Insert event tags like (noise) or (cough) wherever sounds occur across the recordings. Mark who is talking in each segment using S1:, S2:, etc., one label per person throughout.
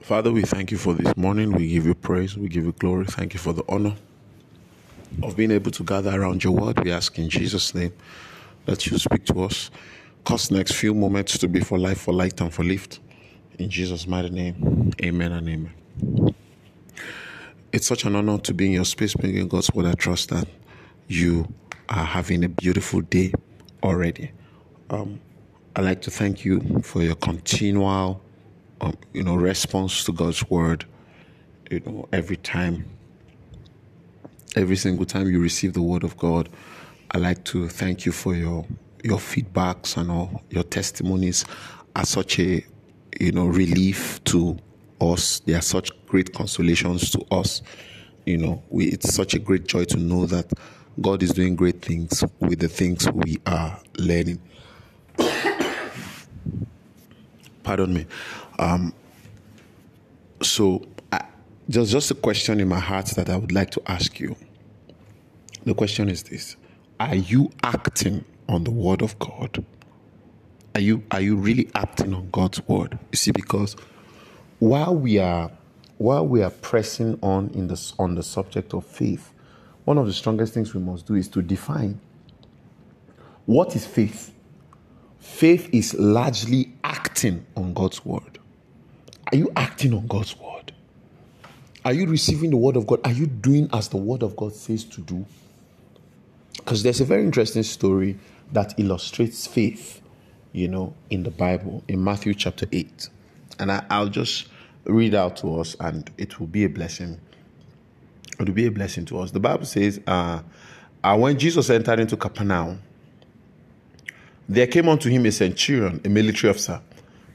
S1: Father, we thank you for this morning. We give you praise. We give you glory. Thank you for the honor of being able to gather around your word. We ask in Jesus' name that you speak to us. Cause next few moments to be for life, for light, and for lift. In Jesus' mighty name, amen and amen. It's such an honor to be in your space, bringing God's word. I trust that you are having a beautiful day already. Um, I'd like to thank you for your continual, um, you know, response to God's word. You know, every time, every single time you receive the word of God, I'd like to thank you for your your feedbacks and all your testimonies are such a you know relief to us. They are such great consolations to us. You know, we, it's such a great joy to know that God is doing great things with the things we are learning. (coughs) Pardon me. Um, so, I, just just a question in my heart that I would like to ask you. The question is this: Are you acting on the word of God? Are you are you really acting on God's word? You see, because while we are while we are pressing on in the on the subject of faith, one of the strongest things we must do is to define what is faith. Faith is largely acting on God's word. Are you acting on God's word? Are you receiving the word of God? Are you doing as the word of God says to do? Because there's a very interesting story that illustrates faith, you know, in the Bible, in Matthew chapter 8. And I, will just read out to us, and it will be a blessing. It will be a blessing to us. The Bible says, uh, uh, when Jesus entered into Capernaum, there came unto him a centurion, a military officer,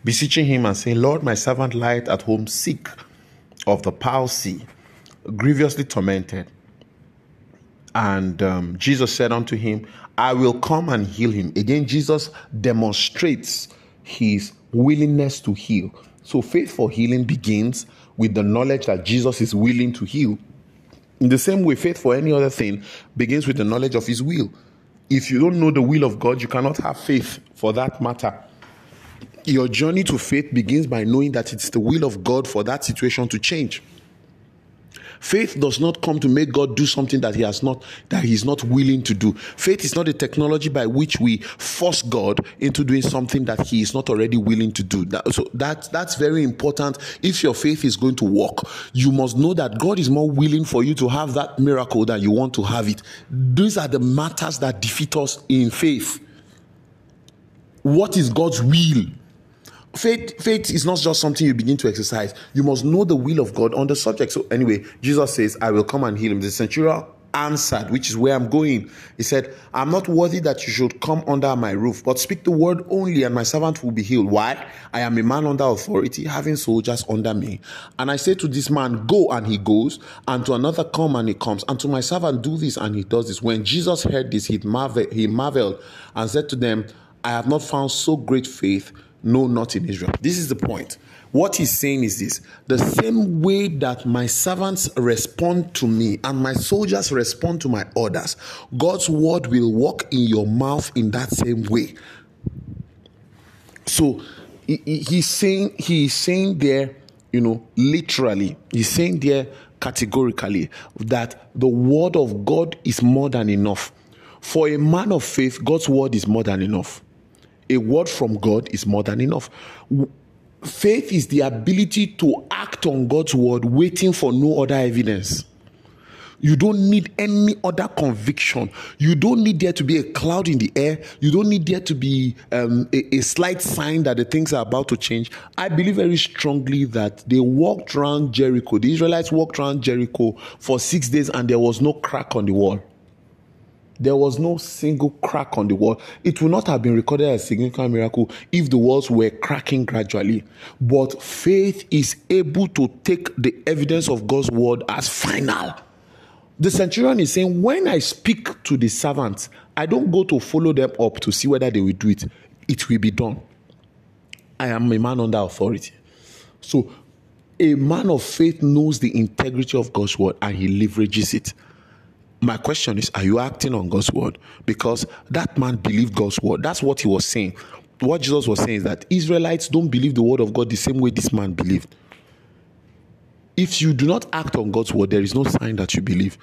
S1: beseeching him and saying, Lord, my servant lieth at home sick of the palsy, grievously tormented. And um, Jesus said unto him, I will come and heal him. Again, Jesus demonstrates his willingness to heal. So, faith for healing begins with the knowledge that Jesus is willing to heal. In the same way, faith for any other thing begins with the knowledge of his will. If you don't know the will of God, you cannot have faith for that matter. Your journey to faith begins by knowing that it's the will of God for that situation to change. Faith does not come to make God do something that he has not that he is not willing to do. Faith is not a technology by which we force God into doing something that he is not already willing to do. That, so that that's very important. If your faith is going to work, you must know that God is more willing for you to have that miracle than you want to have it. These are the matters that defeat us in faith. What is God's will? Faith faith is not just something you begin to exercise. You must know the will of god on the subject. So anyway jesus says i will come and heal him. The centurion answered which is where i'm going. He said i'm not worthy that you should come under my roof but speak the word only and my servant will be healed. Why? I am a man under authority having soldiers under me. And i say to this man go and he goes. And to another come and he comes. And to my servant do this and he does this. When jesus heard this he marveled, he marveled and said to them i have not found so great faith no, not in Israel. This is the point. What he's saying is this the same way that my servants respond to me and my soldiers respond to my orders, God's word will walk in your mouth in that same way. So he's saying, he's saying there, you know, literally, he's saying there categorically that the word of God is more than enough. For a man of faith, God's word is more than enough a word from God is more than enough. Faith is the ability to act on God's word, waiting for no other evidence. You don't need any other conviction. You don't need there to be a cloud in the air. You don't need there to be um, a, a, slight sign that the things are about to change. I believe very strongly that they walked around Jericho. The Israelites walked around Jericho for six days and there was no crack on the wall. There was no single crack on the wall. It would not have been recorded as a significant miracle if the walls were cracking gradually. But faith is able to take the evidence of God's word as final. The centurion is saying, When I speak to the servants, I don't go to follow them up to see whether they will do it. It will be done. I am a man under authority. So, a man of faith knows the integrity of God's word and he leverages it. My question is, are you acting on God's word? Because that man believed God's word. That's what he was saying. What Jesus was saying is that Israelites don't believe the word of God the same way this man believed. if you do not act on God's word, there is no sign that you believe.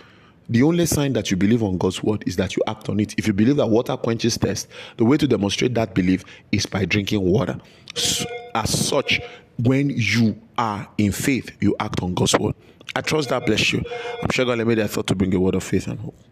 S1: The only sign that you believe on God's word is that you act on it. If you believe that water quenches thirst, the way to demonstrate that belief is by drinking water. As such, when you are in faith, you act on God's word. I trust that bless you. I'm sure God made that thought to bring a word of faith and hope.